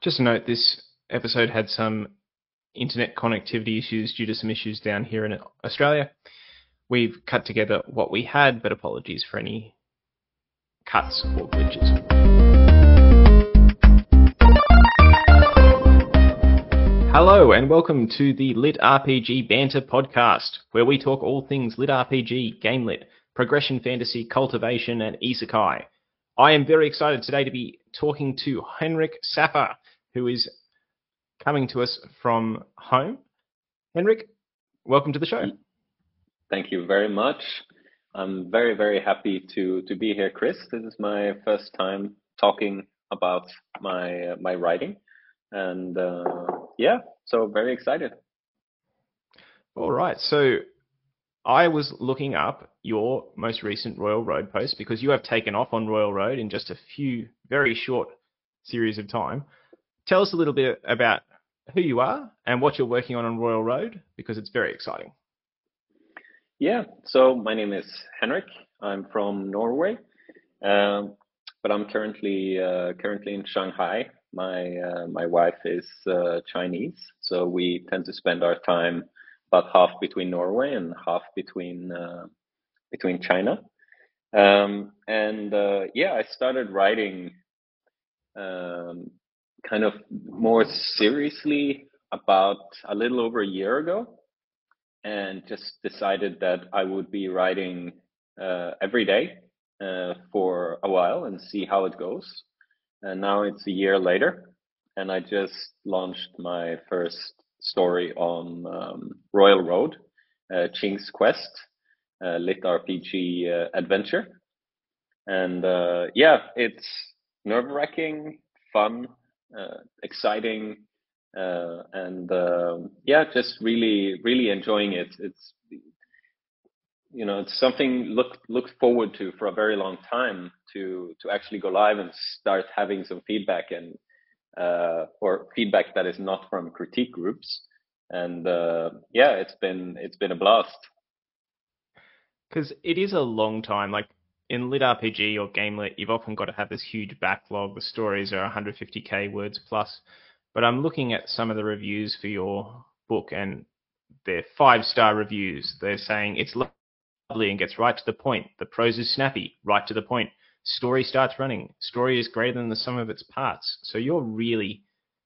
Just a note, this episode had some internet connectivity issues due to some issues down here in Australia. We've cut together what we had, but apologies for any cuts or glitches. Hello and welcome to the Lit RPG Banter podcast, where we talk all things Lit RPG, game lit, progression fantasy, cultivation, and isekai. I am very excited today to be talking to Henrik Saetre, who is coming to us from home. Henrik, welcome to the show. Thank you very much. I'm very, very happy to to be here, Chris. This is my first time talking about my my writing, and uh, yeah, so very excited. All right, so I was looking up your most recent Royal Road post because you have taken off on Royal Road in just a few very short series of time. Tell us a little bit about who you are and what you're working on on Royal Road because it's very exciting. Yeah, so my name is Henrik. I'm from Norway, um, but I'm currently uh, currently in Shanghai. My uh, my wife is uh, Chinese, so we tend to spend our time about half between Norway and half between uh, between China. Um, and uh, yeah, I started writing um, kind of more seriously about a little over a year ago and just decided that I would be writing uh, every day uh, for a while and see how it goes. And now it's a year later, and I just launched my first story on um, Royal Road, uh, Qing's Quest, uh, lit RPG uh, adventure. And uh, yeah, it's nerve wracking, fun, uh, exciting, uh, and um, yeah, just really, really enjoying it. It's you know, it's something look looked forward to for a very long time to to actually go live and start having some feedback and uh, or feedback that is not from critique groups. And uh, yeah, it's been it's been a blast. Because it is a long time. Like in lit RPG or game lit, you've often got to have this huge backlog. The stories are 150k words plus. But I'm looking at some of the reviews for your book, and they're five star reviews. They're saying it's lovely and gets right to the point. The prose is snappy, right to the point. Story starts running. Story is greater than the sum of its parts. So you're really,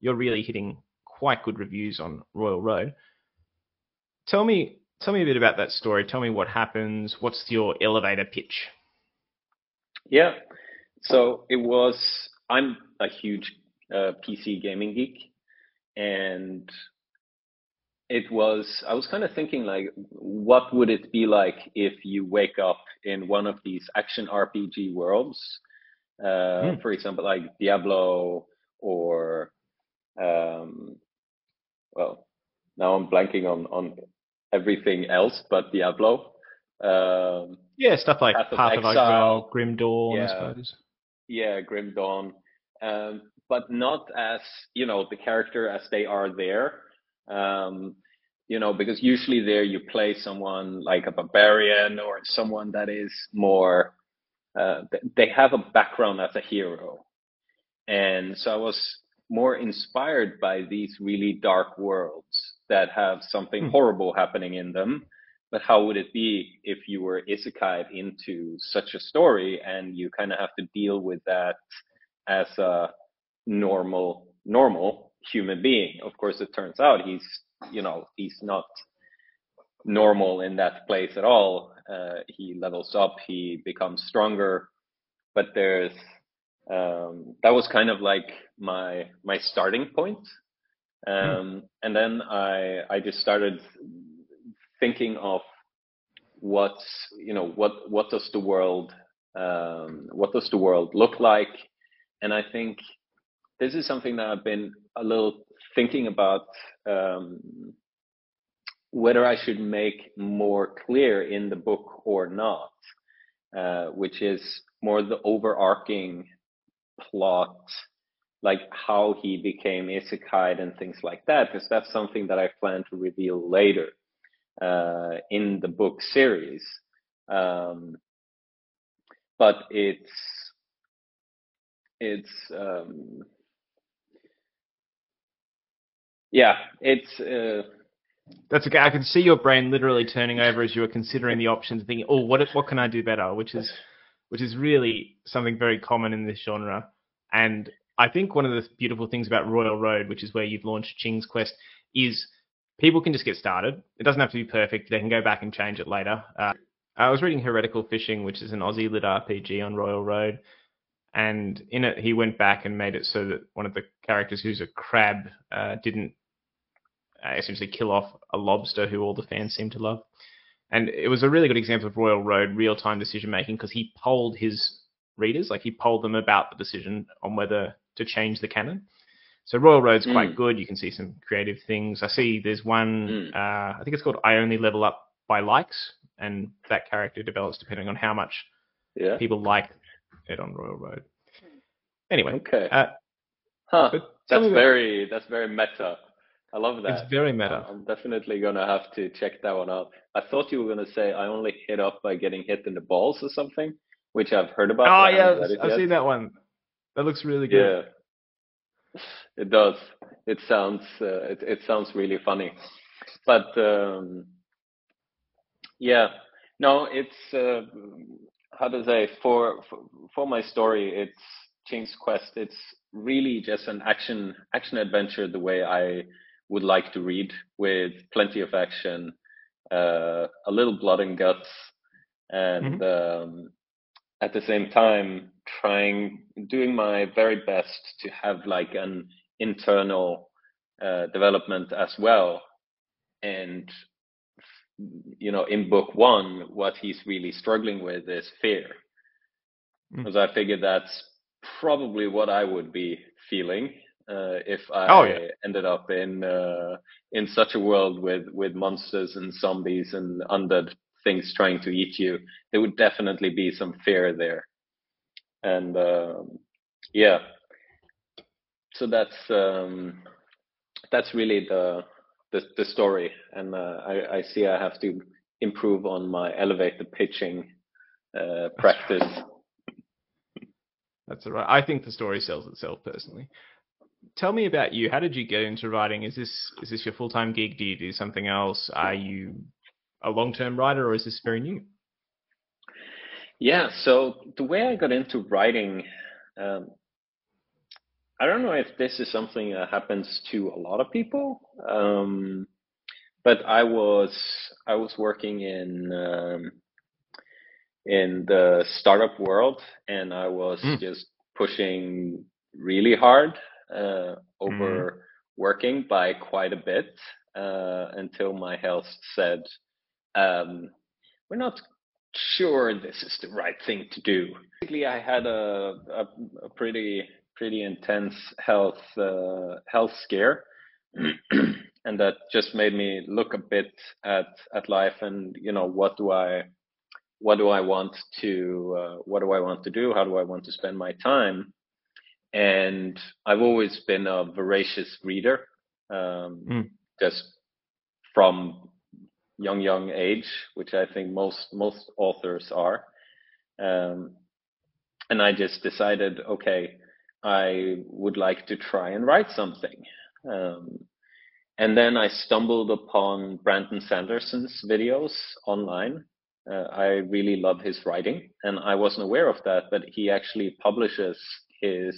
you're really hitting quite good reviews on Royal Road. Tell me, tell me a bit about that story. Tell me what happens. What's your elevator pitch? Yeah. So it was, I'm a huge uh, PC gaming geek. And it was, I was kind of thinking, like, what would it be like if you wake up in one of these action RPG worlds? Uh, mm. For example, like Diablo or, um, well, now I'm blanking on, on everything else but Diablo. Um, yeah, stuff like Path, Path of, Exile, Exile, Grim Dawn, yeah, I suppose. Yeah, Grim Dawn, um, but not as you know the character as they are there. Um, you know, because usually there you play someone like a barbarian or someone that is more. Uh, they have a background as a hero, and so I was more inspired by these really dark worlds that have something hmm. horrible happening in them but how would it be if you were isekai into such a story and you kind of have to deal with that as a normal normal human being. Of course it turns out he's you know he's not normal in that place at all. Uh, he levels up he becomes stronger but there's um, that was kind of like my my starting point. Um, and then i i just started thinking of what's you know what what does the world um, what does the world look like? And i think this is something that i've been a little thinking about um, whether i should make more clear in the book or not uh, which is more the overarching plot like how he became isekai and things like that because that's something that i plan to reveal later uh, in the book series. Um, but it's it's um, yeah, it's. Uh, that's okay. I can see your brain literally turning over as you were considering the options, and thinking, "Oh, what what can I do better?" Which is, which is really something very common in this genre. And I think one of the beautiful things about Royal Road, which is where you've launched Qing's Quest, is people can just get started. It doesn't have to be perfect. They can go back and change it later. Uh, I was reading Heretical Fishing, which is an Aussie lit RPG on Royal Road, and in it he went back and made it so that one of the characters, who's a crab, uh, didn't uh, essentially kill off a lobster who all the fans seem to love. And it was a really good example of Royal Road real time decision making because he polled his readers, like he polled them about the decision on whether to change the canon. So Royal Road's mm. quite good. You can see some creative things. I see there's one, mm. uh, I think it's called I Only Level Up by Likes, and that character develops depending on how much yeah. people like it on Royal Road. Anyway, okay. Uh, huh. That's very that's very meta. I love that. It's very meta. I'm definitely gonna have to check that one out. I thought you were gonna say I only hit up by getting hit in the balls or something, which I've heard about. Oh yeah, I've seen that one. That looks really good. Yeah, it does. It sounds uh, it it sounds really funny, but um, yeah, no, it's uh, how to say for, for for my story, it's Qing's Quest. It's really just an action action adventure the way I would like to read with plenty of action, uh, a little blood and guts, and mm-hmm. um, at the same time trying doing my very best to have like an internal uh, development as well and you know in book one what he's really struggling with is fear mm. because i figured that's probably what i would be feeling uh, if I oh, yeah. ended up in uh, in such a world with with monsters and zombies and undead things trying to eat you, there would definitely be some fear there. And um, yeah, so that's um, that's really the the, the story, and uh, I, I see I have to improve on my elevator pitching uh, practice. That's right. I think the story sells itself personally tell me about you. How did you get into writing? Is this is this your full time gig? Do you do something else? Are you a long term writer, or is this very new? Yeah. So the way I got into writing, um, I don't know if this is something that happens to a lot of people, um, but I was I was working in um, in the startup world, and I was mm. just pushing really hard uh, over mm. working by quite a bit uh, until my health said, um, "We're not sure this is the right thing to do." Basically, I had a, a, a pretty pretty intense health uh, health scare. and that just made me look a bit at at life and you know what do i what do i want to uh, what do i want to do how do i want to spend my time and I've always been a voracious reader, um, mm. just from young young age, which I think most most authors are. Um, and I just decided, okay, I would like to try and write something. Um, and then I stumbled upon Brandon Sanderson's videos online. Uh, I really love his writing, and I wasn't aware of that, but he actually publishes his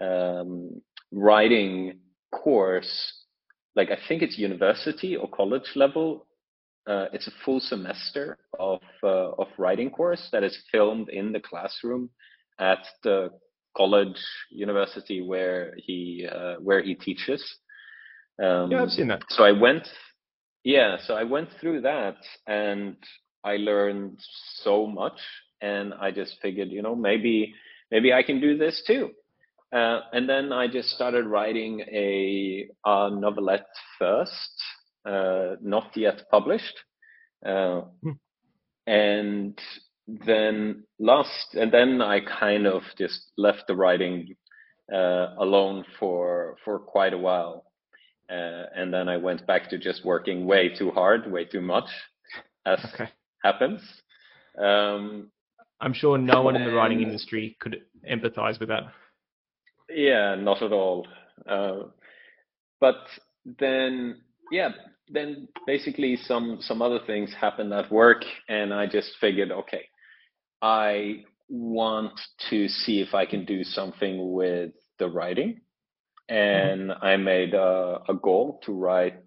um, writing course, like I think it's university or college level. Uh, it's a full semester of uh, of writing course that is filmed in the classroom at the college university where he uh, where he teaches. Um, yeah, I've seen that. So I went, yeah, so I went through that and I learned so much, and I just figured, you know, maybe maybe I can do this too. Uh, and then I just started writing a, a novelette first, uh, not yet published. Uh, hmm. And then last, and then I kind of just left the writing uh, alone for for quite a while. Uh, and then I went back to just working way too hard, way too much, as okay. happens. Um, I'm sure no one in the writing industry could empathize with that. Yeah, not at all. Uh, but then yeah, then basically some some other things happened at work, and I just figured, okay, I want to see if I can do something with the writing, and mm-hmm. I made a, a, goal to write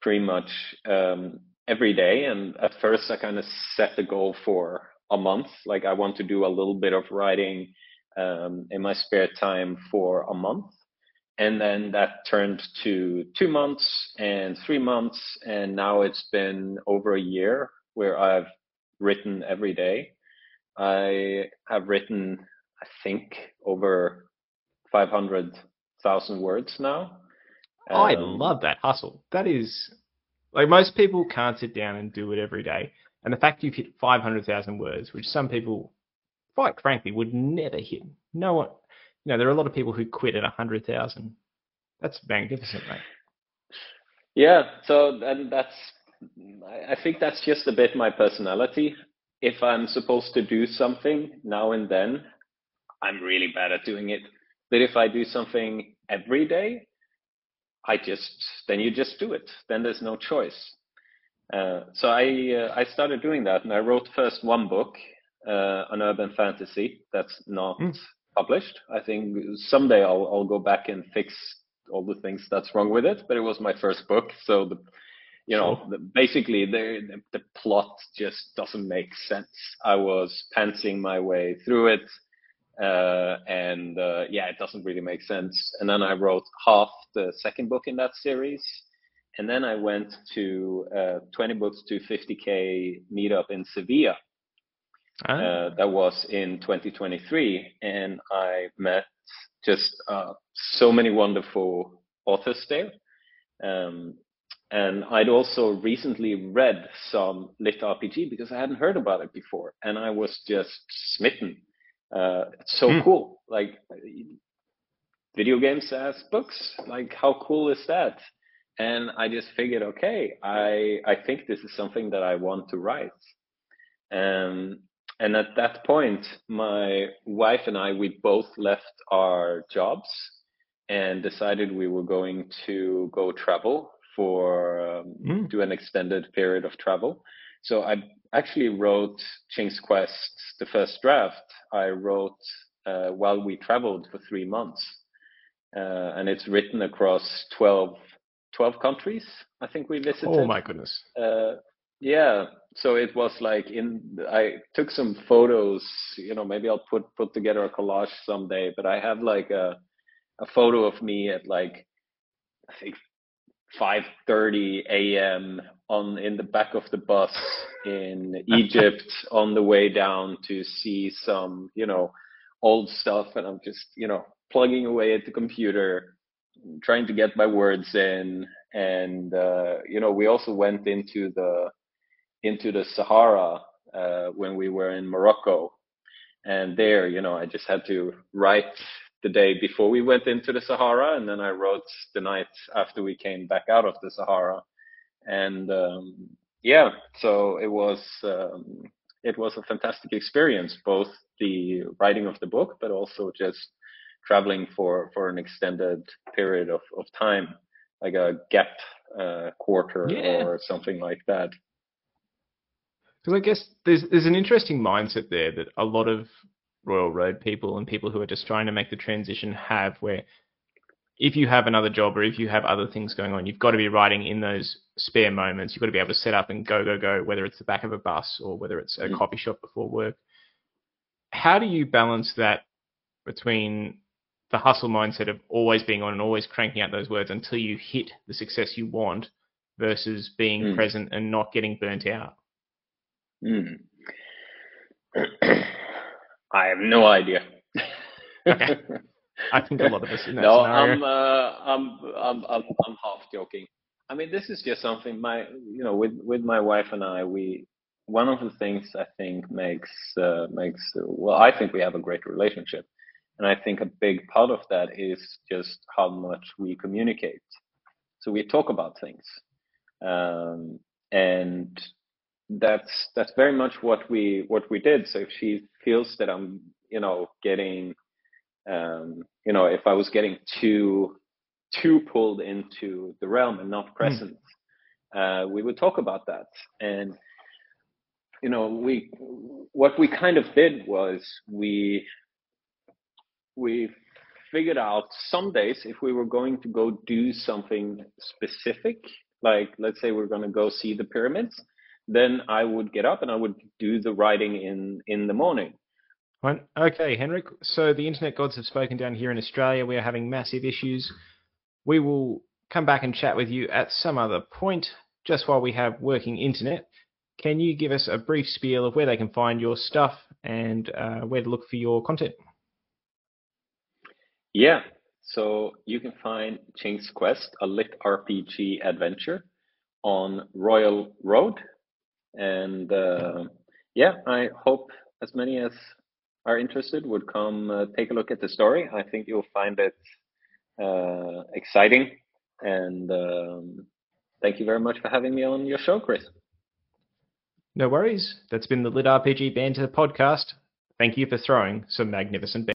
pretty much um, every day. And at first, I kind of set the goal for a month. Like I want to do a little bit of writing um, in my spare time for a month. And then that turned to two months and three months. And now it's been over a year where I've written every day. I have written, I think, over 500,000 words now. Um, I love that hustle. That is like most people can't sit down and do it every day. And the fact you've hit 500,000 words, which some people, quite frankly, would never hit. No one, you know, there are a lot of people who quit at 100,000. That's magnificent, mate. Yeah. So and that's, I think that's just a bit my personality. If I'm supposed to do something now and then, I'm really bad at doing it. But if I do something every day, I just then you just do it. Then there's no choice. Uh, so I uh, I started doing that, and I wrote first one book, uh, an urban fantasy that's not mm. published. I think someday I'll I'll go back and fix all the things that's wrong with it. But it was my first book, so the you know sure. the, basically the the plot just doesn't make sense. I was pantsing my way through it. Uh, and uh, yeah, it doesn't really make sense. And then I wrote half the second book in that series, and then I went to uh, 20 books to 50k meetup in Sevilla. Ah. that was in 2023, and I met just uh, so many wonderful authors there. Um, and I'd also recently read some lit RPG because I hadn't heard about it before, and I was just smitten. Uh, it's so mm. cool, like video games as books. Like, how cool is that? And I just figured, okay, I I think this is something that I want to write. Um, and at that point, my wife and I we both left our jobs and decided we were going to go travel for um, mm. do an extended period of travel. So I actually wrote Qing's Quest, the first draft. I wrote uh, while we traveled for three months, uh, and it's written across twelve 12 countries i think we visited oh my goodness uh, yeah so it was like in i took some photos you know maybe i'll put put together a collage someday but i have like a a photo of me at like i think 5:30 a.m. on in the back of the bus in Egypt on the way down to see some you know old stuff and I'm just you know plugging away at the computer trying to get my words in and uh, you know we also went into the into the sahara uh, when we were in morocco. And there you know i just had to write the day before we went into the sahara and then i wrote the night after we came back out of the sahara. And um, yeah so it was um, it was a fantastic experience both the writing of the book but also just traveling for for an extended period of, of time, like a gap uh, quarter yeah. or something like that. Because I guess there's there's an interesting mindset there that a lot of Royal Road people and people who are just trying to make the transition have, where if you have another job or if you have other things going on, you've got to be writing in those spare moments. You've got to be able to set up and go, go, go, whether it's the back of a bus or whether it's a mm. coffee shop before work. How do you balance that between the hustle mindset of always being on and always cranking out those words until you hit the success you want versus being mm. present and not getting burnt out? Mm. I have no idea. okay. I think a lot of us in that no, scenario. I'm, uh, I'm, I'm, I'm, I'm half joking. I mean, this is just something my, you know, with, with my wife and I, we, one of the things I think makes, uh, makes, well, I think we have a great relationship and I think a big part of that is just how much we communicate. So we talk about things. Um, and that's that's very much what we what we did. So if she feels that I'm, you know, getting um, you know, if I was getting too too pulled into the realm and not hmm. present, mm. uh, we would talk about that. And you know, we what we kind of did was we we figured out some days if we were going to go do something specific, like let's say we're going to go see the pyramids, then I would get up and I would do the writing in in the morning. Okay, Henrik. So the internet gods have spoken down here in Australia. We are having massive issues. We will come back and chat with you at some other point, just while we have working internet. Can you give us a brief spiel of where they can find your stuff and uh, where to look for your content? Yeah, so you can find Qing's Quest, a lit RPG adventure, on Royal Road, and uh, yeah, I hope as many as are interested would come uh, take a look at the story. I think you'll find it uh, exciting, and um, thank you very much for having me on your show, Chris. No worries. That's been the Lit RPG Banter podcast. Thank you for throwing some magnificent